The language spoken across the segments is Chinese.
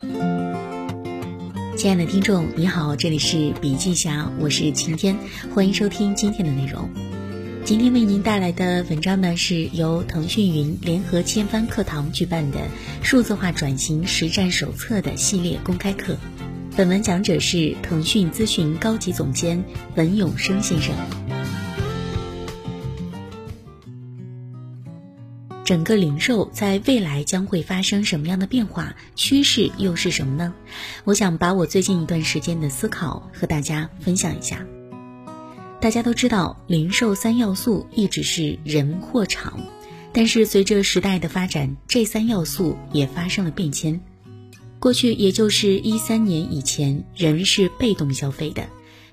亲爱的听众，你好，这里是笔记侠，我是晴天，欢迎收听今天的内容。今天为您带来的文章呢，是由腾讯云联合千帆课堂举办的《数字化转型实战手册》的系列公开课。本文讲者是腾讯咨询高级总监文永生先生。整个零售在未来将会发生什么样的变化？趋势又是什么呢？我想把我最近一段时间的思考和大家分享一下。大家都知道，零售三要素一直是人、货、场，但是随着时代的发展，这三要素也发生了变迁。过去，也就是一三年以前，人是被动消费的，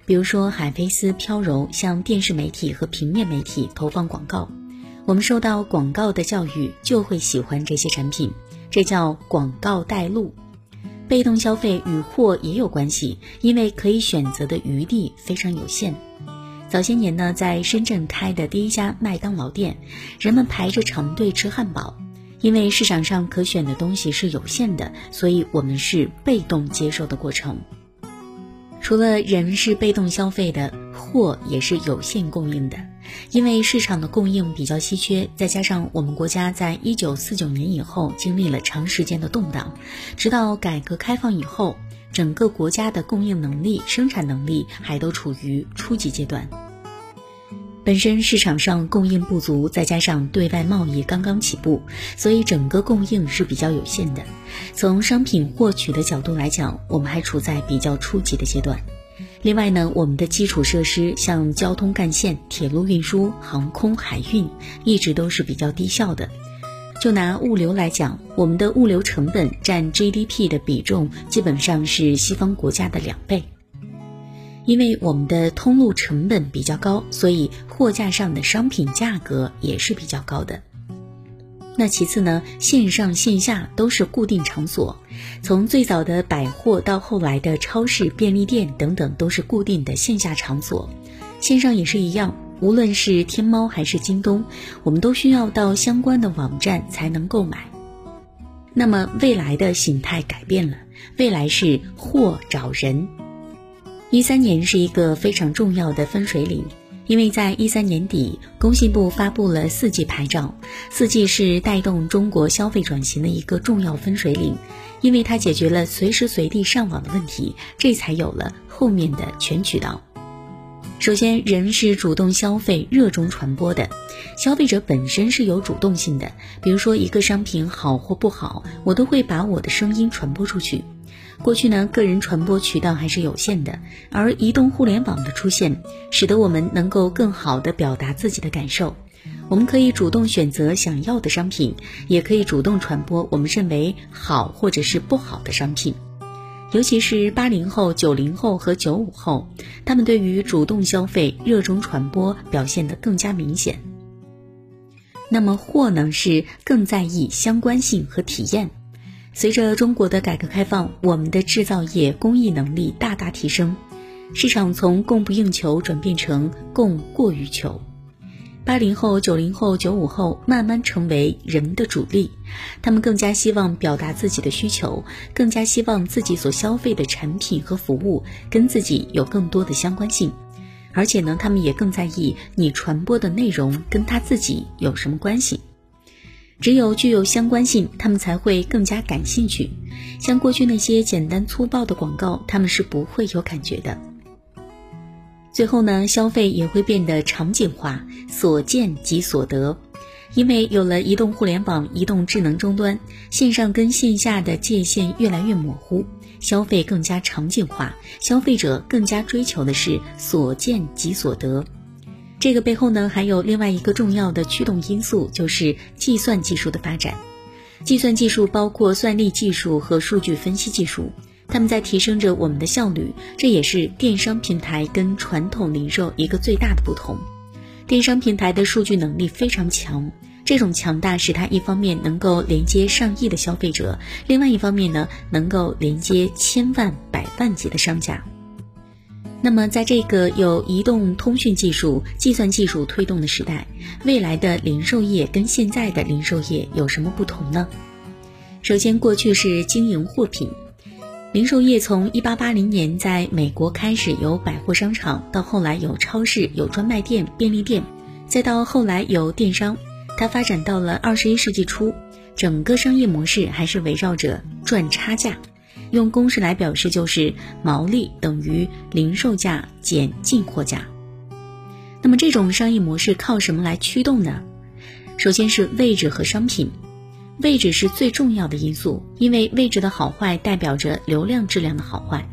比如说海飞丝、飘柔向电视媒体和平面媒体投放广告。我们受到广告的教育，就会喜欢这些产品，这叫广告带路。被动消费与货也有关系，因为可以选择的余地非常有限。早些年呢，在深圳开的第一家麦当劳店，人们排着长队吃汉堡，因为市场上可选的东西是有限的，所以我们是被动接受的过程。除了人是被动消费的，货也是有限供应的。因为市场的供应比较稀缺，再加上我们国家在一九四九年以后经历了长时间的动荡，直到改革开放以后，整个国家的供应能力、生产能力还都处于初级阶段。本身市场上供应不足，再加上对外贸易刚刚起步，所以整个供应是比较有限的。从商品获取的角度来讲，我们还处在比较初级的阶段。另外呢，我们的基础设施像交通干线、铁路运输、航空海运，一直都是比较低效的。就拿物流来讲，我们的物流成本占 GDP 的比重基本上是西方国家的两倍。因为我们的通路成本比较高，所以货架上的商品价格也是比较高的。那其次呢，线上线下都是固定场所，从最早的百货到后来的超市、便利店等等，都是固定的线下场所。线上也是一样，无论是天猫还是京东，我们都需要到相关的网站才能购买。那么未来的形态改变了，未来是货找人。一三年是一个非常重要的分水岭。因为在一三年底，工信部发布了四 G 牌照，四 G 是带动中国消费转型的一个重要分水岭，因为它解决了随时随地上网的问题，这才有了后面的全渠道。首先，人是主动消费、热衷传播的，消费者本身是有主动性的，比如说一个商品好或不好，我都会把我的声音传播出去。过去呢，个人传播渠道还是有限的，而移动互联网的出现，使得我们能够更好地表达自己的感受。我们可以主动选择想要的商品，也可以主动传播我们认为好或者是不好的商品。尤其是八零后、九零后和九五后，他们对于主动消费、热衷传播表现得更加明显。那么货呢，是更在意相关性和体验。随着中国的改革开放，我们的制造业工艺能力大大提升，市场从供不应求转变成供过于求。八零后、九零后、九五后慢慢成为人的主力，他们更加希望表达自己的需求，更加希望自己所消费的产品和服务跟自己有更多的相关性，而且呢，他们也更在意你传播的内容跟他自己有什么关系。只有具有相关性，他们才会更加感兴趣。像过去那些简单粗暴的广告，他们是不会有感觉的。最后呢，消费也会变得场景化，所见即所得。因为有了移动互联网、移动智能终端，线上跟线下的界限越来越模糊，消费更加场景化，消费者更加追求的是所见即所得。这个背后呢，还有另外一个重要的驱动因素，就是计算技术的发展。计算技术包括算力技术和数据分析技术，他们在提升着我们的效率。这也是电商平台跟传统零售一个最大的不同。电商平台的数据能力非常强，这种强大使它一方面能够连接上亿的消费者，另外一方面呢，能够连接千万、百万级的商家。那么，在这个有移动通讯技术、计算技术推动的时代，未来的零售业跟现在的零售业有什么不同呢？首先，过去是经营货品，零售业从一八八零年在美国开始有百货商场，到后来有超市、有专卖店、便利店，再到后来有电商。它发展到了二十一世纪初，整个商业模式还是围绕着赚差价。用公式来表示，就是毛利等于零售价减进货价。那么这种商业模式靠什么来驱动呢？首先是位置和商品。位置是最重要的因素，因为位置的好坏代表着流量质量的好坏。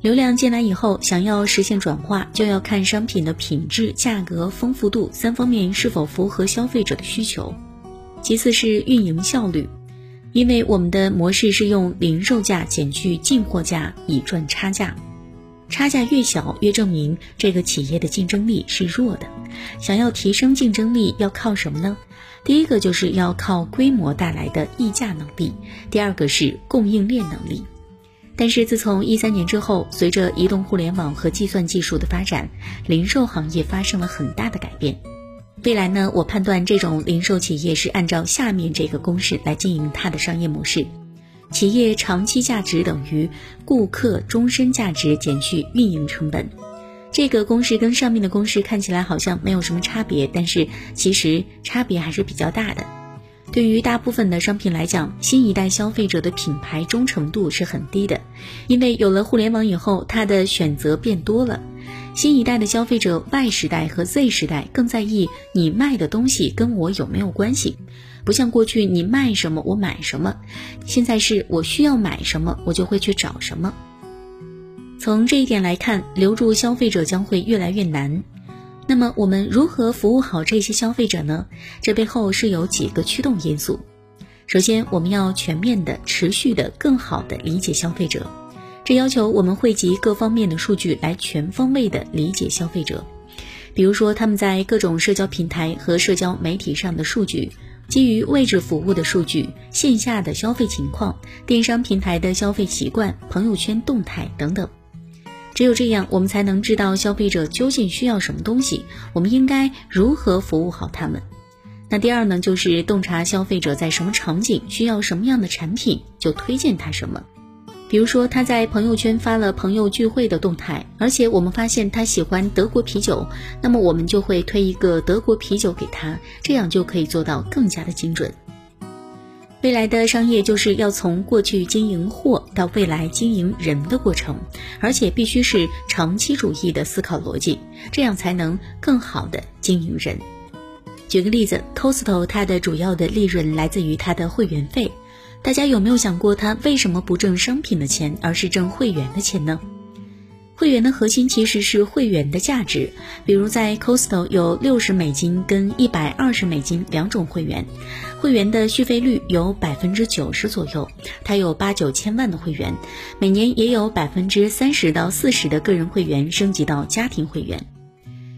流量进来以后，想要实现转化，就要看商品的品质、价格、丰富度三方面是否符合消费者的需求。其次是运营效率。因为我们的模式是用零售价减去进货价以赚差价，差价越小，越证明这个企业的竞争力是弱的。想要提升竞争力，要靠什么呢？第一个就是要靠规模带来的议价能力，第二个是供应链能力。但是自从一三年之后，随着移动互联网和计算技术的发展，零售行业发生了很大的改变。未来呢，我判断这种零售企业是按照下面这个公式来经营它的商业模式：企业长期价值等于顾客终身价值减去运营成本。这个公式跟上面的公式看起来好像没有什么差别，但是其实差别还是比较大的。对于大部分的商品来讲，新一代消费者的品牌忠诚度是很低的，因为有了互联网以后，它的选择变多了。新一代的消费者 Y 时代和 Z 时代更在意你卖的东西跟我有没有关系，不像过去你卖什么我买什么，现在是我需要买什么我就会去找什么。从这一点来看，留住消费者将会越来越难。那么我们如何服务好这些消费者呢？这背后是有几个驱动因素。首先，我们要全面的、持续的、更好的理解消费者。这要求我们汇集各方面的数据来全方位的理解消费者，比如说他们在各种社交平台和社交媒体上的数据，基于位置服务的数据、线下的消费情况、电商平台的消费习惯、朋友圈动态等等。只有这样，我们才能知道消费者究竟需要什么东西，我们应该如何服务好他们。那第二呢，就是洞察消费者在什么场景需要什么样的产品，就推荐他什么。比如说，他在朋友圈发了朋友聚会的动态，而且我们发现他喜欢德国啤酒，那么我们就会推一个德国啤酒给他，这样就可以做到更加的精准。未来的商业就是要从过去经营货到未来经营人的过程，而且必须是长期主义的思考逻辑，这样才能更好的经营人。举个例子，Costco 它的主要的利润来自于它的会员费。大家有没有想过，它为什么不挣商品的钱，而是挣会员的钱呢？会员的核心其实是会员的价值。比如在 Costco 有六十美金跟一百二十美金两种会员，会员的续费率有百分之九十左右。它有八九千万的会员，每年也有百分之三十到四十的个人会员升级到家庭会员。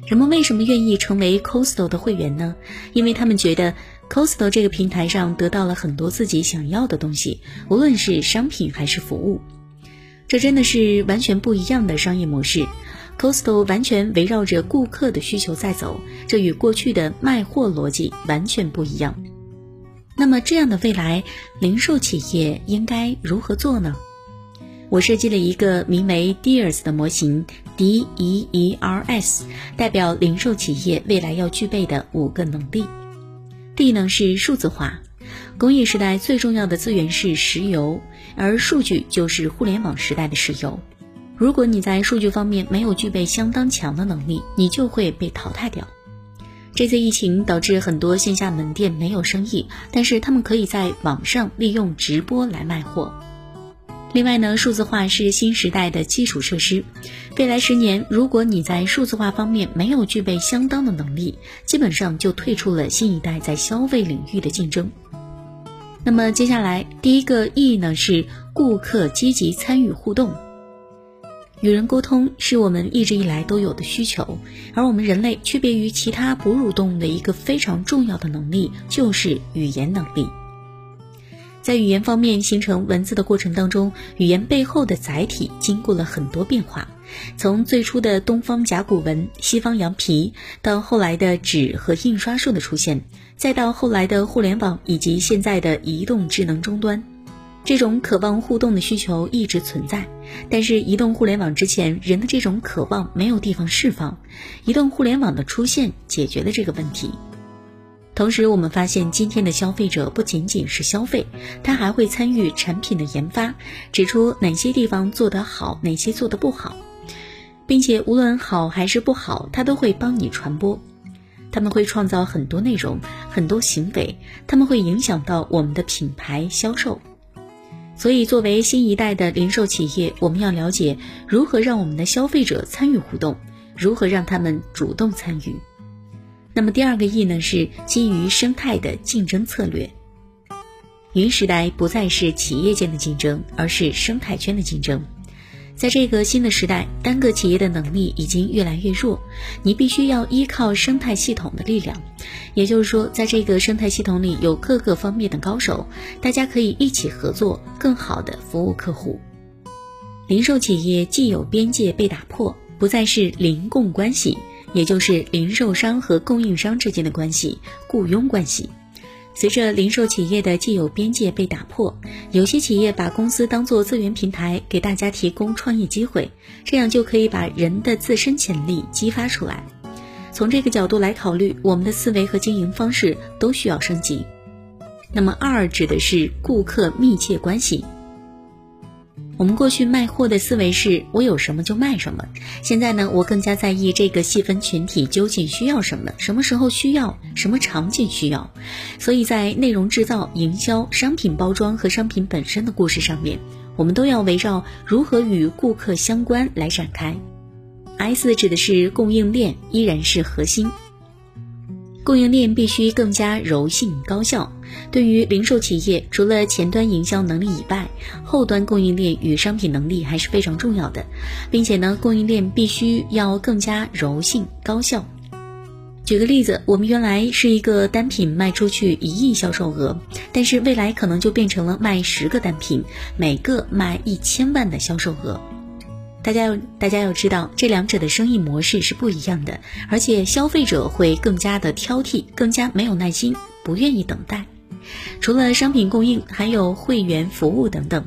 人们为什么愿意成为 Costco 的会员呢？因为他们觉得。Costco 这个平台上得到了很多自己想要的东西，无论是商品还是服务，这真的是完全不一样的商业模式。Costco 完全围绕着顾客的需求在走，这与过去的卖货逻辑完全不一样。那么，这样的未来，零售企业应该如何做呢？我设计了一个名为 Deers 的模型，D E E R S，代表零售企业未来要具备的五个能力。第一呢是数字化，工业时代最重要的资源是石油，而数据就是互联网时代的石油。如果你在数据方面没有具备相当强的能力，你就会被淘汰掉。这次疫情导致很多线下门店没有生意，但是他们可以在网上利用直播来卖货。另外呢，数字化是新时代的基础设施。未来十年，如果你在数字化方面没有具备相当的能力，基本上就退出了新一代在消费领域的竞争。那么接下来第一个意义呢，是顾客积极参与互动。与人沟通是我们一直以来都有的需求，而我们人类区别于其他哺乳动物的一个非常重要的能力，就是语言能力。在语言方面形成文字的过程当中，语言背后的载体经过了很多变化，从最初的东方甲骨文、西方羊皮，到后来的纸和印刷术的出现，再到后来的互联网以及现在的移动智能终端。这种渴望互动的需求一直存在，但是移动互联网之前，人的这种渴望没有地方释放，移动互联网的出现解决了这个问题。同时，我们发现今天的消费者不仅仅是消费，他还会参与产品的研发，指出哪些地方做得好，哪些做得不好，并且无论好还是不好，他都会帮你传播。他们会创造很多内容，很多行为，他们会影响到我们的品牌销售。所以，作为新一代的零售企业，我们要了解如何让我们的消费者参与互动，如何让他们主动参与。那么，第二个 E 呢，是基于生态的竞争策略。云时代不再是企业间的竞争，而是生态圈的竞争。在这个新的时代，单个企业的能力已经越来越弱，你必须要依靠生态系统的力量。也就是说，在这个生态系统里有各个方面的高手，大家可以一起合作，更好的服务客户。零售企业既有边界被打破，不再是零供关系，也就是零售商和供应商之间的关系，雇佣关系。随着零售企业的既有边界被打破，有些企业把公司当做资源平台，给大家提供创业机会，这样就可以把人的自身潜力激发出来。从这个角度来考虑，我们的思维和经营方式都需要升级。那么二指的是顾客密切关系。我们过去卖货的思维是我有什么就卖什么，现在呢，我更加在意这个细分群体究竟需要什么，什么时候需要，什么场景需要。所以在内容制造、营销、商品包装和商品本身的故事上面，我们都要围绕如何与顾客相关来展开。S 指的是供应链，依然是核心。供应链必须更加柔性高效。对于零售企业，除了前端营销能力以外，后端供应链与商品能力还是非常重要的，并且呢，供应链必须要更加柔性高效。举个例子，我们原来是一个单品卖出去一亿销售额，但是未来可能就变成了卖十个单品，每个卖一千万的销售额。大家要大家要知道，这两者的生意模式是不一样的，而且消费者会更加的挑剔，更加没有耐心，不愿意等待。除了商品供应，还有会员服务等等。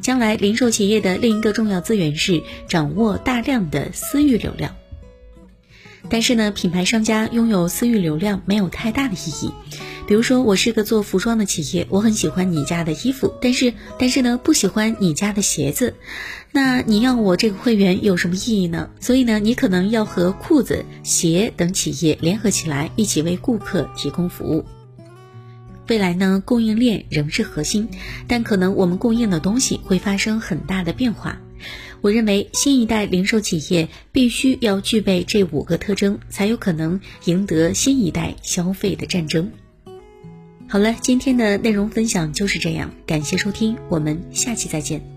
将来零售企业的另一个重要资源是掌握大量的私域流量。但是呢，品牌商家拥有私域流量没有太大的意义。比如说，我是个做服装的企业，我很喜欢你家的衣服，但是但是呢，不喜欢你家的鞋子。那你要我这个会员有什么意义呢？所以呢，你可能要和裤子、鞋等企业联合起来，一起为顾客提供服务。未来呢，供应链仍是核心，但可能我们供应的东西会发生很大的变化。我认为，新一代零售企业必须要具备这五个特征，才有可能赢得新一代消费的战争。好了，今天的内容分享就是这样，感谢收听，我们下期再见。